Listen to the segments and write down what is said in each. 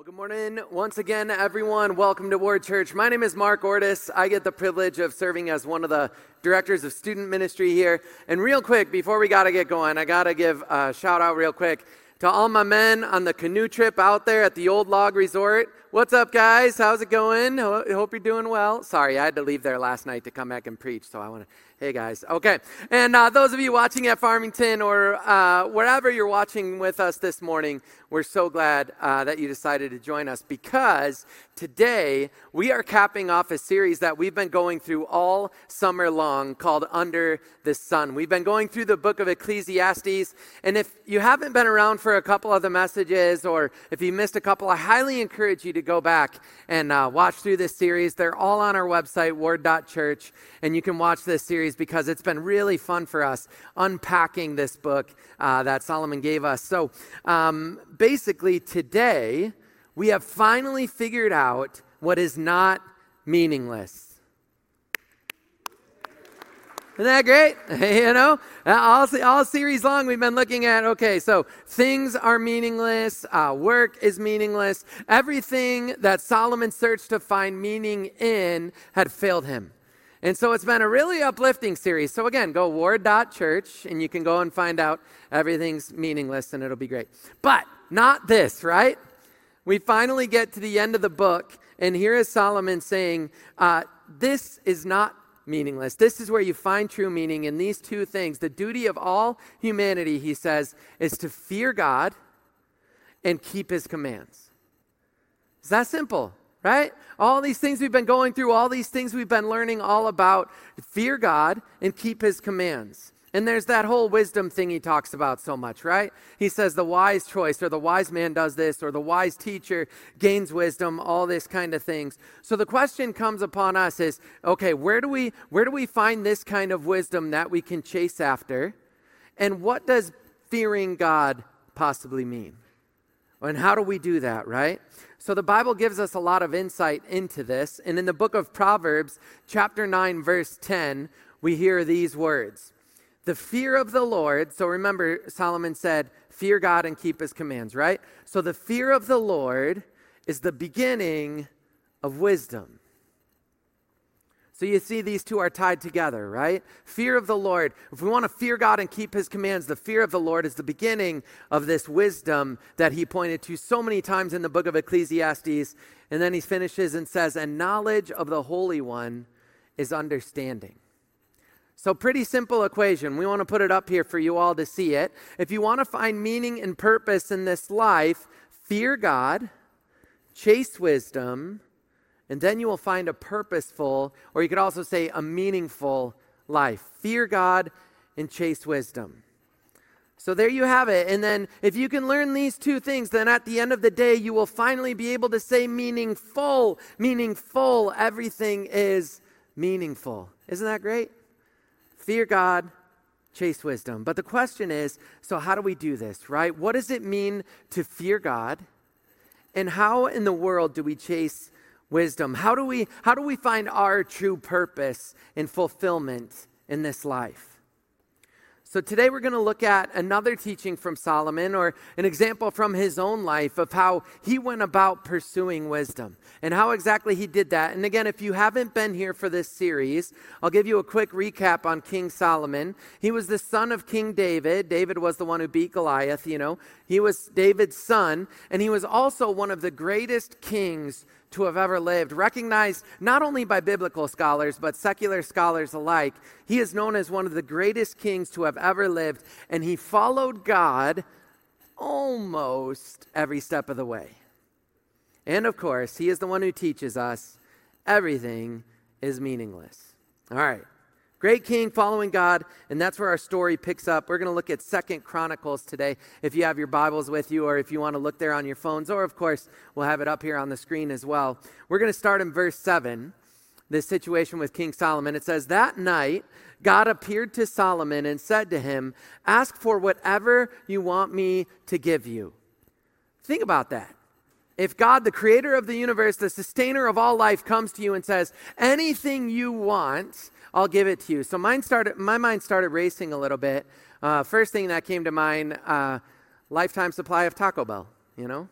Well, good morning once again, everyone. Welcome to Ward Church. My name is Mark Ordus. I get the privilege of serving as one of the directors of student ministry here. And real quick, before we got to get going, I got to give a shout out real quick to all my men on the canoe trip out there at the Old Log Resort. What's up, guys? How's it going? Hope you're doing well. Sorry, I had to leave there last night to come back and preach, so I want to Hey guys. Okay. And uh, those of you watching at Farmington or uh, wherever you're watching with us this morning, we're so glad uh, that you decided to join us because today we are capping off a series that we've been going through all summer long called Under the Sun. We've been going through the book of Ecclesiastes. And if you haven't been around for a couple of the messages or if you missed a couple, I highly encourage you to go back and uh, watch through this series. They're all on our website, ward.church, and you can watch this series because it's been really fun for us unpacking this book uh, that Solomon gave us. So, um, basically, today, we have finally figured out what is not meaningless. Isn't that great? you know, all, all series long, we've been looking at okay, so things are meaningless, uh, work is meaningless. Everything that Solomon searched to find meaning in had failed him. And so it's been a really uplifting series. So again, go ward.church and you can go and find out everything's meaningless and it'll be great. But not this, right? We finally get to the end of the book, and here is Solomon saying, uh, This is not meaningless. This is where you find true meaning in these two things. The duty of all humanity, he says, is to fear God and keep his commands. It's that simple, right? All these things we've been going through, all these things we've been learning all about, fear God and keep his commands. And there's that whole wisdom thing he talks about so much, right? He says the wise choice, or the wise man does this, or the wise teacher gains wisdom, all this kind of things. So the question comes upon us is, okay, where do we where do we find this kind of wisdom that we can chase after? And what does fearing God possibly mean? And how do we do that, right? So the Bible gives us a lot of insight into this. And in the book of Proverbs, chapter 9, verse 10, we hear these words. The fear of the Lord, so remember, Solomon said, fear God and keep his commands, right? So the fear of the Lord is the beginning of wisdom. So you see, these two are tied together, right? Fear of the Lord. If we want to fear God and keep his commands, the fear of the Lord is the beginning of this wisdom that he pointed to so many times in the book of Ecclesiastes. And then he finishes and says, And knowledge of the Holy One is understanding. So, pretty simple equation. We want to put it up here for you all to see it. If you want to find meaning and purpose in this life, fear God, chase wisdom, and then you will find a purposeful, or you could also say a meaningful life. Fear God and chase wisdom. So there you have it. And then if you can learn these two things, then at the end of the day, you will finally be able to say meaningful, meaningful. Everything is meaningful. Isn't that great? Fear God, chase wisdom. But the question is so, how do we do this, right? What does it mean to fear God? And how in the world do we chase wisdom? How do we, how do we find our true purpose and fulfillment in this life? So, today we're going to look at another teaching from Solomon or an example from his own life of how he went about pursuing wisdom and how exactly he did that. And again, if you haven't been here for this series, I'll give you a quick recap on King Solomon. He was the son of King David. David was the one who beat Goliath, you know. He was David's son, and he was also one of the greatest kings to have ever lived, recognized not only by biblical scholars, but secular scholars alike. He is known as one of the greatest kings to have ever lived, and he followed God almost every step of the way. And of course, he is the one who teaches us everything is meaningless. All right. Great king following God, and that's where our story picks up. We're going to look at Second Chronicles today. If you have your Bibles with you, or if you want to look there on your phones, or of course, we'll have it up here on the screen as well. We're going to start in verse 7, this situation with King Solomon. It says, That night, God appeared to Solomon and said to him, Ask for whatever you want me to give you. Think about that. If God, the creator of the universe, the sustainer of all life, comes to you and says, Anything you want, I'll give it to you. So mine started, my mind started racing a little bit. Uh, first thing that came to mind, uh, lifetime supply of Taco Bell. You know,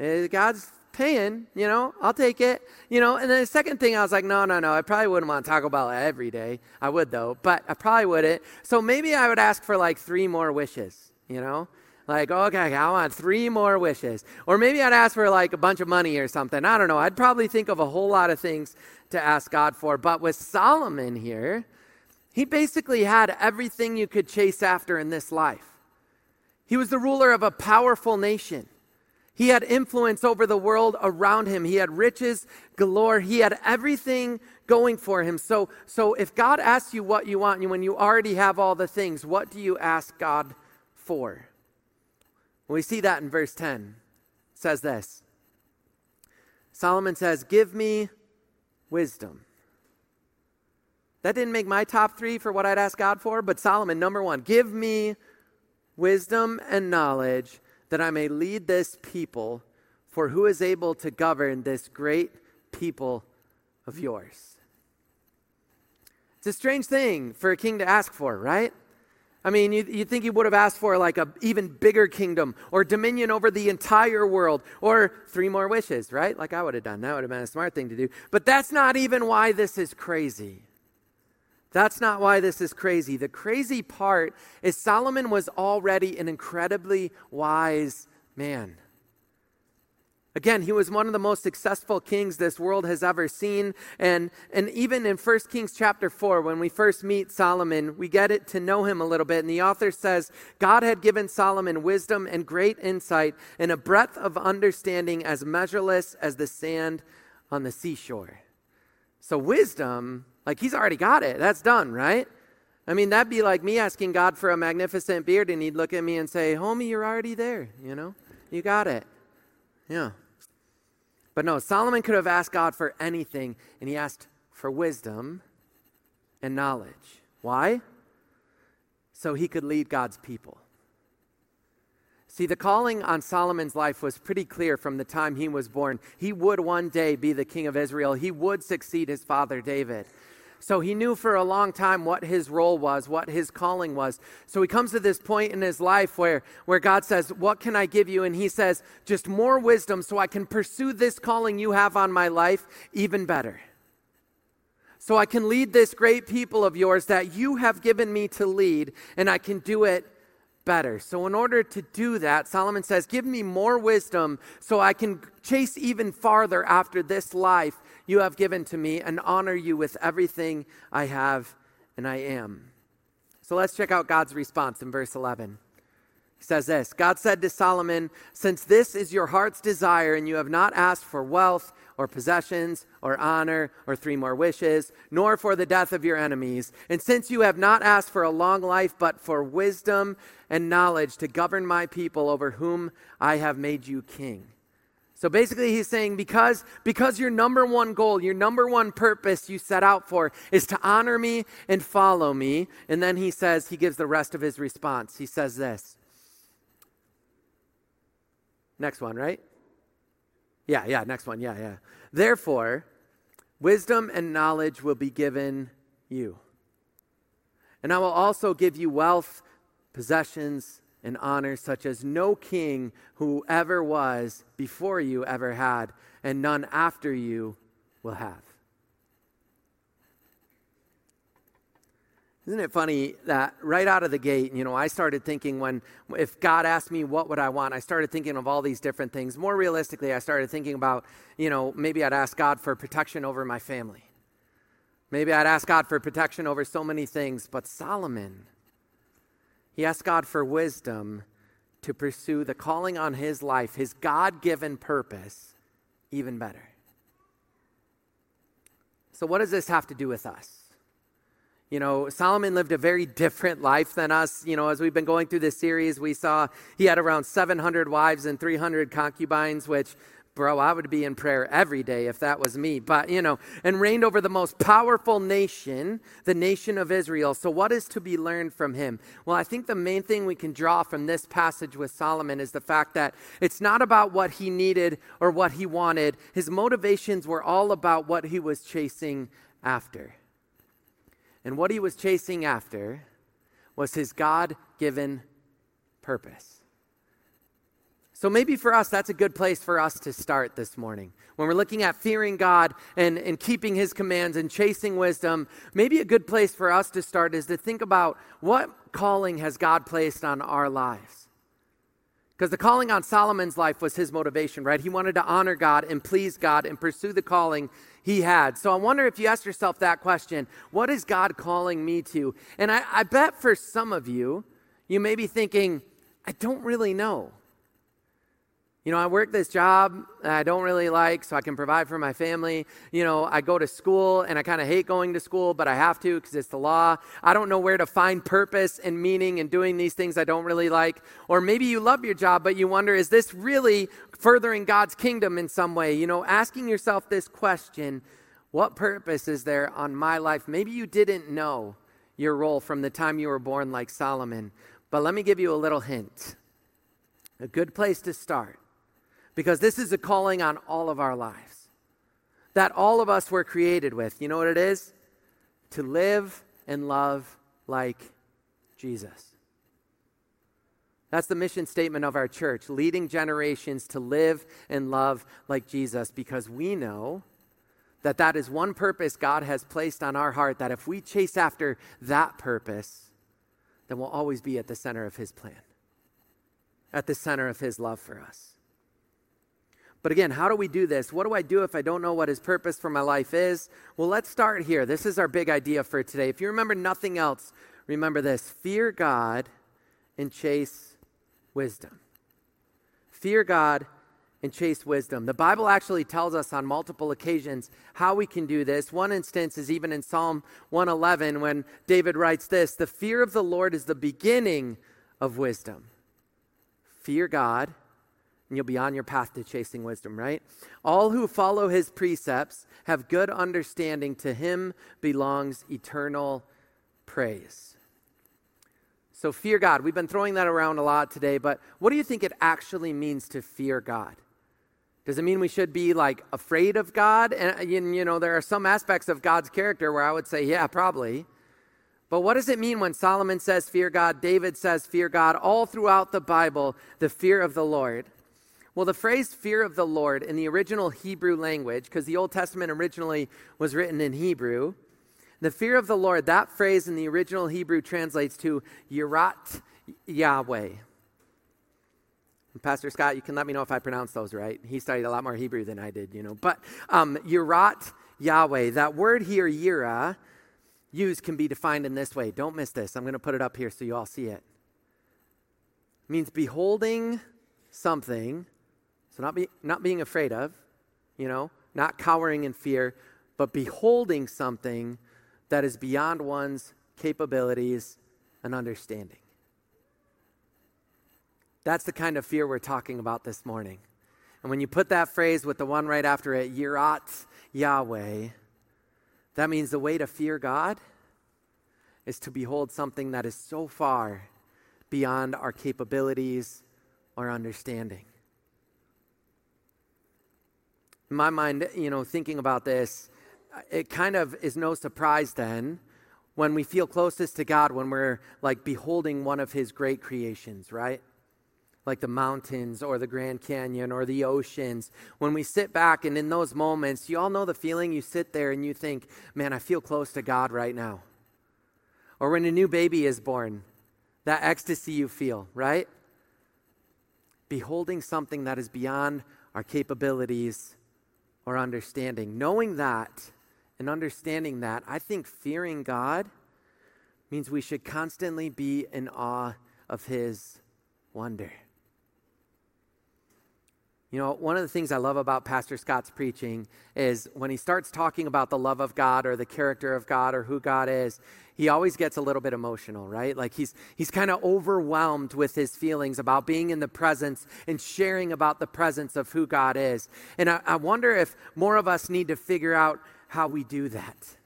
uh, God's paying, you know, I'll take it, you know. And then the second thing, I was like, no, no, no, I probably wouldn't want Taco Bell every day. I would though, but I probably wouldn't. So maybe I would ask for like three more wishes, you know. Like, okay, I want three more wishes. Or maybe I'd ask for like a bunch of money or something. I don't know. I'd probably think of a whole lot of things to ask God for. But with Solomon here, he basically had everything you could chase after in this life. He was the ruler of a powerful nation. He had influence over the world around him. He had riches galore. He had everything going for him. So, so if God asks you what you want, and when you already have all the things, what do you ask God for? We see that in verse 10. It says this Solomon says, Give me wisdom. That didn't make my top three for what I'd ask God for, but Solomon, number one, give me wisdom and knowledge that I may lead this people, for who is able to govern this great people of yours? It's a strange thing for a king to ask for, right? I mean, you, you think he would have asked for like an even bigger kingdom or dominion over the entire world or three more wishes, right? Like I would have done. That would have been a smart thing to do. But that's not even why this is crazy. That's not why this is crazy. The crazy part is Solomon was already an incredibly wise man. Again, he was one of the most successful kings this world has ever seen. And, and even in 1 Kings chapter 4, when we first meet Solomon, we get it to know him a little bit. And the author says, God had given Solomon wisdom and great insight and a breadth of understanding as measureless as the sand on the seashore. So, wisdom, like he's already got it. That's done, right? I mean, that'd be like me asking God for a magnificent beard, and he'd look at me and say, Homie, you're already there, you know? You got it. Yeah. But no, Solomon could have asked God for anything, and he asked for wisdom and knowledge. Why? So he could lead God's people. See, the calling on Solomon's life was pretty clear from the time he was born. He would one day be the king of Israel, he would succeed his father David. So he knew for a long time what his role was, what his calling was. So he comes to this point in his life where, where God says, What can I give you? And he says, Just more wisdom so I can pursue this calling you have on my life even better. So I can lead this great people of yours that you have given me to lead, and I can do it better. So, in order to do that, Solomon says, Give me more wisdom so I can chase even farther after this life you have given to me and honor you with everything I have and I am. So let's check out God's response in verse 11. He says this God said to Solomon, Since this is your heart's desire, and you have not asked for wealth or possessions or honor or three more wishes, nor for the death of your enemies, and since you have not asked for a long life, but for wisdom and knowledge to govern my people over whom I have made you king. So basically, he's saying because, because your number one goal, your number one purpose you set out for is to honor me and follow me. And then he says, he gives the rest of his response. He says this. Next one, right? Yeah, yeah, next one. Yeah, yeah. Therefore, wisdom and knowledge will be given you. And I will also give you wealth, possessions, and honor such as no king who ever was before you ever had, and none after you will have. Isn't it funny that right out of the gate, you know, I started thinking when, if God asked me what would I want, I started thinking of all these different things. More realistically, I started thinking about, you know, maybe I'd ask God for protection over my family. Maybe I'd ask God for protection over so many things. But Solomon, he asked God for wisdom to pursue the calling on his life, his God given purpose, even better. So, what does this have to do with us? You know, Solomon lived a very different life than us. You know, as we've been going through this series, we saw he had around 700 wives and 300 concubines, which Bro, I would be in prayer every day if that was me. But, you know, and reigned over the most powerful nation, the nation of Israel. So, what is to be learned from him? Well, I think the main thing we can draw from this passage with Solomon is the fact that it's not about what he needed or what he wanted. His motivations were all about what he was chasing after. And what he was chasing after was his God given purpose. So maybe for us, that's a good place for us to start this morning. When we're looking at fearing God and, and keeping his commands and chasing wisdom, maybe a good place for us to start is to think about what calling has God placed on our lives. Because the calling on Solomon's life was his motivation, right? He wanted to honor God and please God and pursue the calling he had. So I wonder if you ask yourself that question what is God calling me to? And I, I bet for some of you, you may be thinking, I don't really know. You know, I work this job I don't really like so I can provide for my family. You know, I go to school and I kind of hate going to school, but I have to because it's the law. I don't know where to find purpose and meaning in doing these things I don't really like. Or maybe you love your job, but you wonder, is this really furthering God's kingdom in some way? You know, asking yourself this question what purpose is there on my life? Maybe you didn't know your role from the time you were born, like Solomon, but let me give you a little hint. A good place to start because this is a calling on all of our lives that all of us were created with. You know what it is? To live and love like Jesus. That's the mission statement of our church, leading generations to live and love like Jesus, because we know that that is one purpose God has placed on our heart, that if we chase after that purpose, then we'll always be at the center of His plan, at the center of His love for us. But again, how do we do this? What do I do if I don't know what his purpose for my life is? Well, let's start here. This is our big idea for today. If you remember nothing else, remember this fear God and chase wisdom. Fear God and chase wisdom. The Bible actually tells us on multiple occasions how we can do this. One instance is even in Psalm 111 when David writes this The fear of the Lord is the beginning of wisdom. Fear God and you'll be on your path to chasing wisdom, right? All who follow his precepts have good understanding. To him belongs eternal praise. So, fear God. We've been throwing that around a lot today, but what do you think it actually means to fear God? Does it mean we should be like afraid of God? And, uh, you know, there are some aspects of God's character where I would say, yeah, probably. But what does it mean when Solomon says, fear God, David says, fear God, all throughout the Bible, the fear of the Lord? Well, the phrase fear of the Lord in the original Hebrew language, because the Old Testament originally was written in Hebrew, the fear of the Lord, that phrase in the original Hebrew translates to Yirat Yahweh. And Pastor Scott, you can let me know if I pronounce those right. He studied a lot more Hebrew than I did, you know. But um, Yirat Yahweh, that word here, Yira, used can be defined in this way. Don't miss this. I'm going to put it up here so you all see it. it means beholding something so, not, be, not being afraid of, you know, not cowering in fear, but beholding something that is beyond one's capabilities and understanding. That's the kind of fear we're talking about this morning. And when you put that phrase with the one right after it, Yirat Yahweh, that means the way to fear God is to behold something that is so far beyond our capabilities or understanding in my mind, you know, thinking about this, uh, it kind of is no surprise then when we feel closest to God when we're like beholding one of his great creations, right? Like the mountains or the Grand Canyon or the oceans. When we sit back and in those moments, you all know the feeling you sit there and you think, man, I feel close to God right now. Or when a new baby is born, that ecstasy you feel, right? Beholding something that is beyond our capabilities or understanding. Knowing that and understanding that, I think fearing God means we should constantly be in awe of His wonder. You know, one of the things I love about Pastor Scott's preaching is when he starts talking about the love of God or the character of God or who God is, he always gets a little bit emotional, right? Like he's he's kind of overwhelmed with his feelings about being in the presence and sharing about the presence of who God is. And I, I wonder if more of us need to figure out how we do that.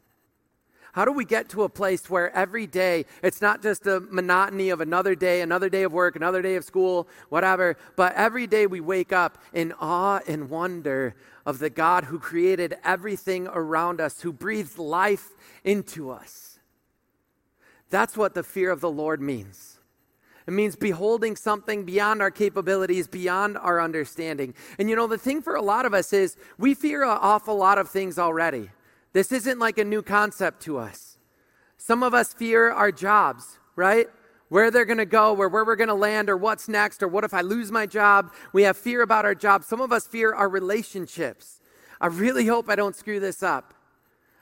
How do we get to a place where every day it's not just the monotony of another day, another day of work, another day of school, whatever, but every day we wake up in awe and wonder of the God who created everything around us, who breathes life into us? That's what the fear of the Lord means. It means beholding something beyond our capabilities, beyond our understanding. And you know, the thing for a lot of us is we fear an awful lot of things already. This isn't like a new concept to us. Some of us fear our jobs, right? Where they're going to go, or where we're going to land, or what's next, or what if I lose my job? We have fear about our job. Some of us fear our relationships. I really hope I don't screw this up.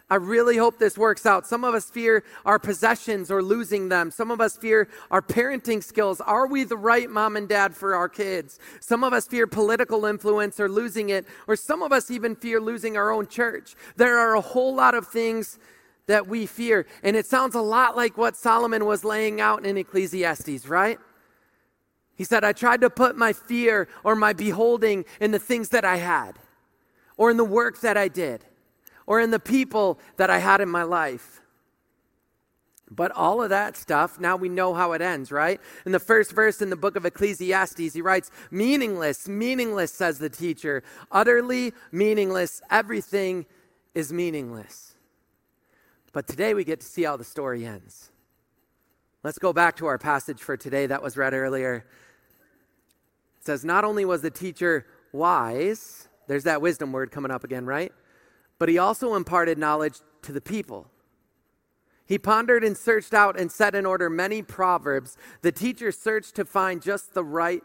I really hope this works out. Some of us fear our possessions or losing them. Some of us fear our parenting skills. Are we the right mom and dad for our kids? Some of us fear political influence or losing it, or some of us even fear losing our own church. There are a whole lot of things that we fear, and it sounds a lot like what Solomon was laying out in Ecclesiastes, right? He said, I tried to put my fear or my beholding in the things that I had or in the work that I did or in the people that I had in my life. But all of that stuff, now we know how it ends, right? In the first verse in the book of Ecclesiastes, he writes, Meaningless, meaningless, says the teacher. Utterly meaningless. Everything is meaningless. But today we get to see how the story ends. Let's go back to our passage for today that was read earlier. It says, Not only was the teacher wise, there's that wisdom word coming up again, right? But he also imparted knowledge to the people. He pondered and searched out and set in order many proverbs. The teacher searched to find just the right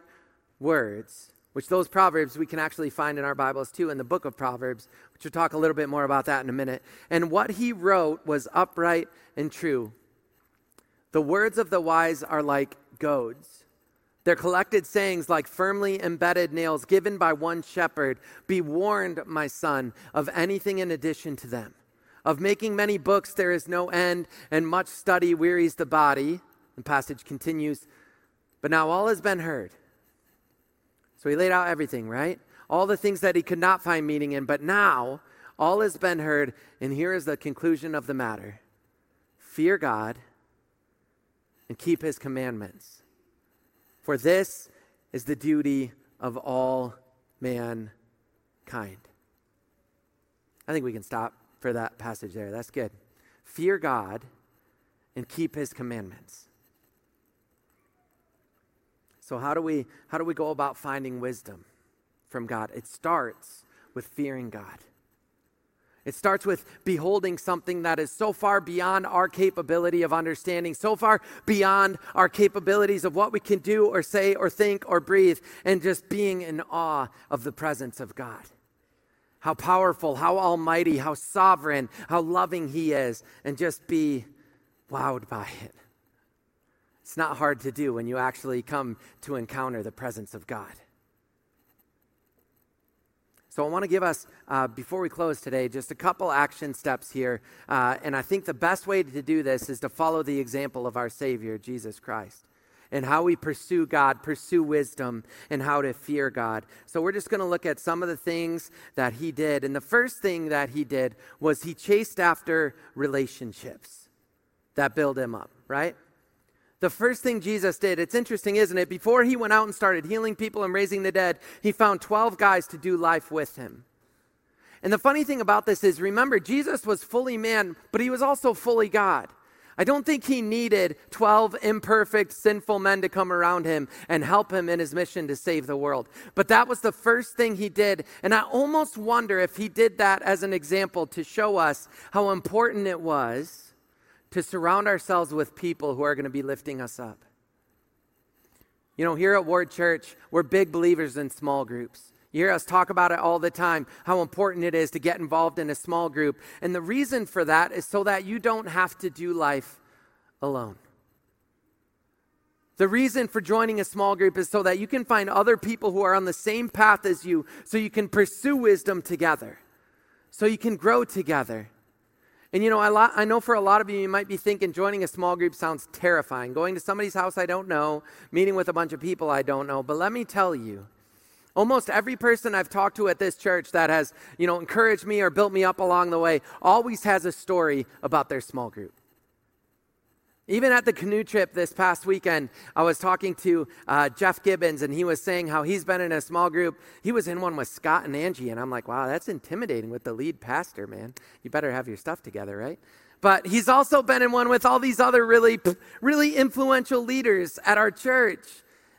words, which those proverbs we can actually find in our Bibles too, in the book of Proverbs, which we'll talk a little bit more about that in a minute. And what he wrote was upright and true. The words of the wise are like goads their collected sayings, like firmly embedded nails given by one shepherd, be warned, my son, of anything in addition to them. Of making many books there is no end, and much study wearies the body. The passage continues, but now all has been heard. So he laid out everything, right? All the things that he could not find meaning in, but now all has been heard, and here is the conclusion of the matter fear God and keep his commandments for this is the duty of all mankind. I think we can stop for that passage there. That's good. Fear God and keep his commandments. So how do we how do we go about finding wisdom from God? It starts with fearing God. It starts with beholding something that is so far beyond our capability of understanding, so far beyond our capabilities of what we can do or say or think or breathe, and just being in awe of the presence of God. How powerful, how almighty, how sovereign, how loving He is, and just be wowed by it. It's not hard to do when you actually come to encounter the presence of God. So I want to give us, uh, before we close today, just a couple action steps here. Uh, and I think the best way to do this is to follow the example of our Savior, Jesus Christ, and how we pursue God, pursue wisdom, and how to fear God. So we're just going to look at some of the things that he did. And the first thing that he did was he chased after relationships that build him up, right? The first thing Jesus did, it's interesting, isn't it? Before he went out and started healing people and raising the dead, he found 12 guys to do life with him. And the funny thing about this is, remember, Jesus was fully man, but he was also fully God. I don't think he needed 12 imperfect, sinful men to come around him and help him in his mission to save the world. But that was the first thing he did. And I almost wonder if he did that as an example to show us how important it was to surround ourselves with people who are going to be lifting us up. You know, here at Ward Church, we're big believers in small groups. You hear us talk about it all the time, how important it is to get involved in a small group. And the reason for that is so that you don't have to do life alone. The reason for joining a small group is so that you can find other people who are on the same path as you, so you can pursue wisdom together, so you can grow together. And you know, I, I know for a lot of you, you might be thinking joining a small group sounds terrifying. Going to somebody's house I don't know, meeting with a bunch of people I don't know. But let me tell you, almost every person I've talked to at this church that has, you know, encouraged me or built me up along the way always has a story about their small group. Even at the canoe trip this past weekend, I was talking to uh, Jeff Gibbons, and he was saying how he's been in a small group. He was in one with Scott and Angie, and I'm like, wow, that's intimidating with the lead pastor, man. You better have your stuff together, right? But he's also been in one with all these other really, really influential leaders at our church.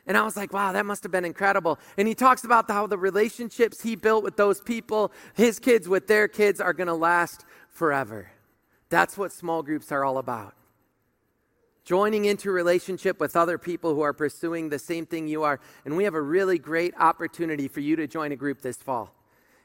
And I was like, wow, that must have been incredible. And he talks about how the relationships he built with those people, his kids with their kids, are going to last forever. That's what small groups are all about. Joining into relationship with other people who are pursuing the same thing you are. And we have a really great opportunity for you to join a group this fall.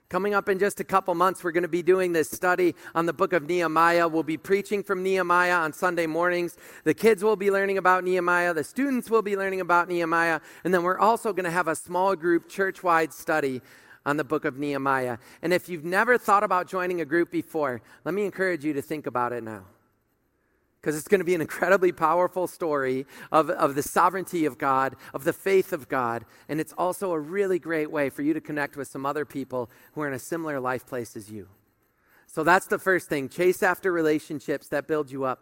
Coming up in just a couple months, we're going to be doing this study on the book of Nehemiah. We'll be preaching from Nehemiah on Sunday mornings. The kids will be learning about Nehemiah. The students will be learning about Nehemiah. And then we're also going to have a small group church wide study on the book of Nehemiah. And if you've never thought about joining a group before, let me encourage you to think about it now because it's going to be an incredibly powerful story of, of the sovereignty of God, of the faith of God, and it's also a really great way for you to connect with some other people who are in a similar life place as you. So that's the first thing chase after relationships that build you up.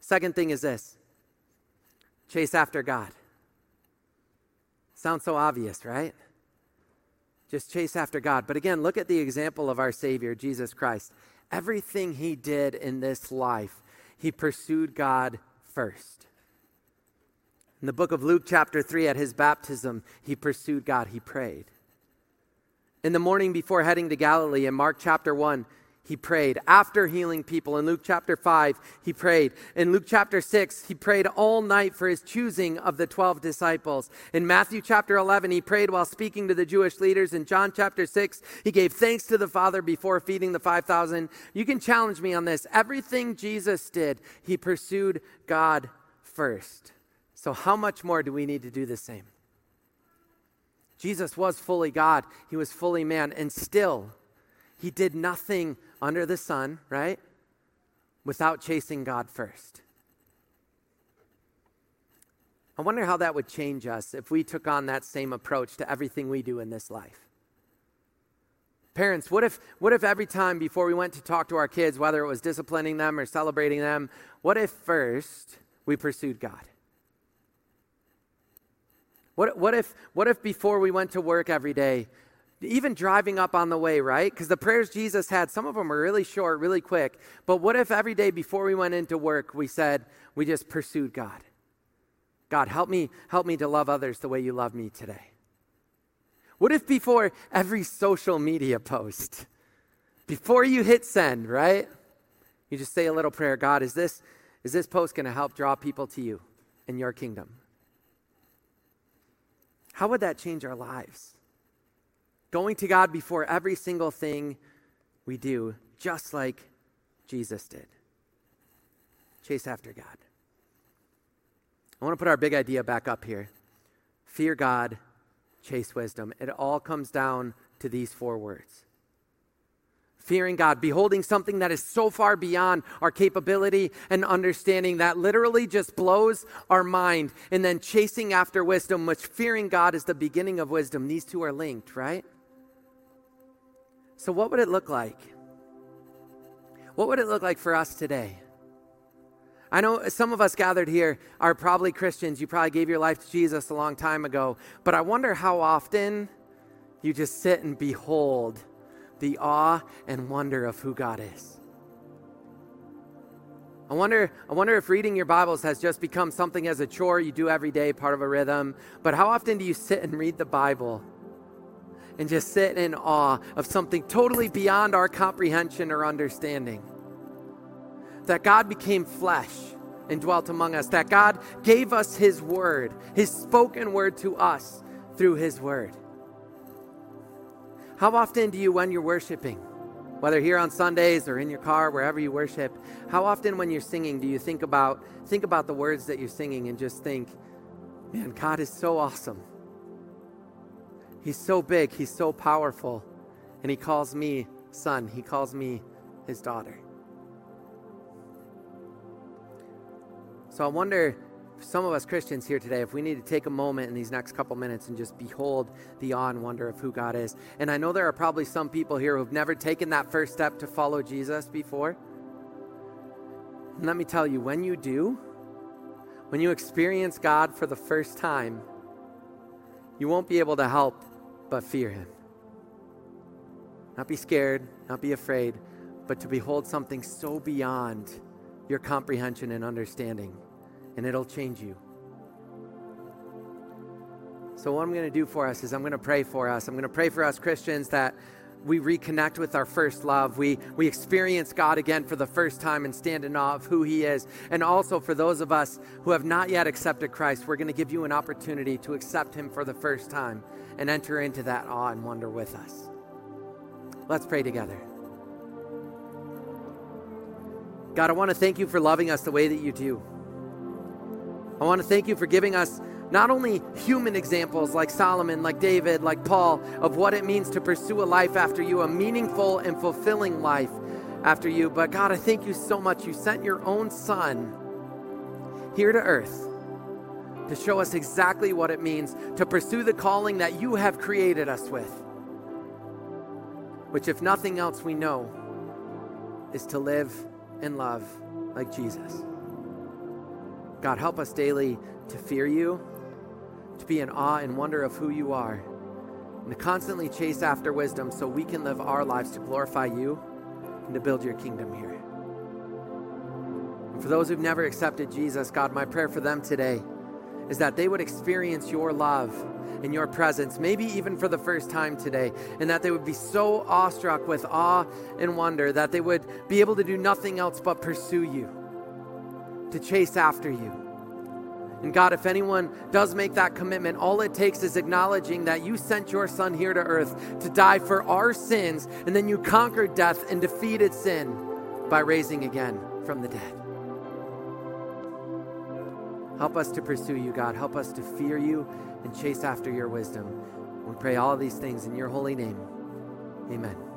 Second thing is this chase after God. Sounds so obvious, right? Just chase after God. But again, look at the example of our Savior, Jesus Christ. Everything he did in this life he pursued God first. In the book of Luke, chapter 3, at his baptism, he pursued God. He prayed. In the morning before heading to Galilee, in Mark chapter 1, he prayed. After healing people in Luke chapter 5, he prayed. In Luke chapter 6, he prayed all night for his choosing of the 12 disciples. In Matthew chapter 11, he prayed while speaking to the Jewish leaders. In John chapter 6, he gave thanks to the Father before feeding the 5,000. You can challenge me on this. Everything Jesus did, he pursued God first. So, how much more do we need to do the same? Jesus was fully God, he was fully man, and still, he did nothing under the sun, right? Without chasing God first. I wonder how that would change us if we took on that same approach to everything we do in this life. Parents, what if, what if every time before we went to talk to our kids, whether it was disciplining them or celebrating them, what if first we pursued God? What, what, if, what if before we went to work every day, even driving up on the way, right? Because the prayers Jesus had, some of them were really short, really quick. But what if every day before we went into work, we said, we just pursued God? God, help me, help me to love others the way you love me today. What if before every social media post, before you hit send, right? You just say a little prayer, God, is this is this post going to help draw people to you in your kingdom? How would that change our lives? Going to God before every single thing we do, just like Jesus did. Chase after God. I want to put our big idea back up here fear God, chase wisdom. It all comes down to these four words fearing God, beholding something that is so far beyond our capability and understanding that literally just blows our mind, and then chasing after wisdom, which fearing God is the beginning of wisdom. These two are linked, right? So, what would it look like? What would it look like for us today? I know some of us gathered here are probably Christians. You probably gave your life to Jesus a long time ago. But I wonder how often you just sit and behold the awe and wonder of who God is. I wonder, I wonder if reading your Bibles has just become something as a chore you do every day, part of a rhythm. But how often do you sit and read the Bible and just sit in awe of something totally beyond our comprehension or understanding. That God became flesh and dwelt among us, that God gave us His word, His spoken word to us through His word. How often do you, when you're worshiping, whether here on Sundays or in your car, wherever you worship, how often when you're singing do you think about think about the words that you're singing and just think, man, God is so awesome. He's so big, he's so powerful, and he calls me son, he calls me his daughter. So I wonder, some of us Christians here today, if we need to take a moment in these next couple minutes and just behold the awe and wonder of who God is. And I know there are probably some people here who've never taken that first step to follow Jesus before. And let me tell you, when you do, when you experience God for the first time, you won't be able to help but fear him. Not be scared, not be afraid, but to behold something so beyond your comprehension and understanding, and it'll change you. So, what I'm going to do for us is I'm going to pray for us. I'm going to pray for us Christians that we reconnect with our first love. We, we experience God again for the first time and stand in awe of who He is. And also for those of us who have not yet accepted Christ, we're going to give you an opportunity to accept Him for the first time and enter into that awe and wonder with us. Let's pray together. God, I want to thank you for loving us the way that you do. I want to thank you for giving us not only human examples like Solomon, like David, like Paul, of what it means to pursue a life after you, a meaningful and fulfilling life after you, but God, I thank you so much. You sent your own son here to earth to show us exactly what it means to pursue the calling that you have created us with, which, if nothing else, we know is to live and love like Jesus. God, help us daily to fear you to be in awe and wonder of who you are, and to constantly chase after wisdom so we can live our lives to glorify you and to build your kingdom here. And for those who've never accepted Jesus, God, my prayer for them today is that they would experience your love and your presence, maybe even for the first time today, and that they would be so awestruck with awe and wonder that they would be able to do nothing else but pursue you, to chase after you and God, if anyone does make that commitment, all it takes is acknowledging that you sent your son here to earth to die for our sins, and then you conquered death and defeated sin by raising again from the dead. Help us to pursue you, God. Help us to fear you and chase after your wisdom. We pray all these things in your holy name. Amen.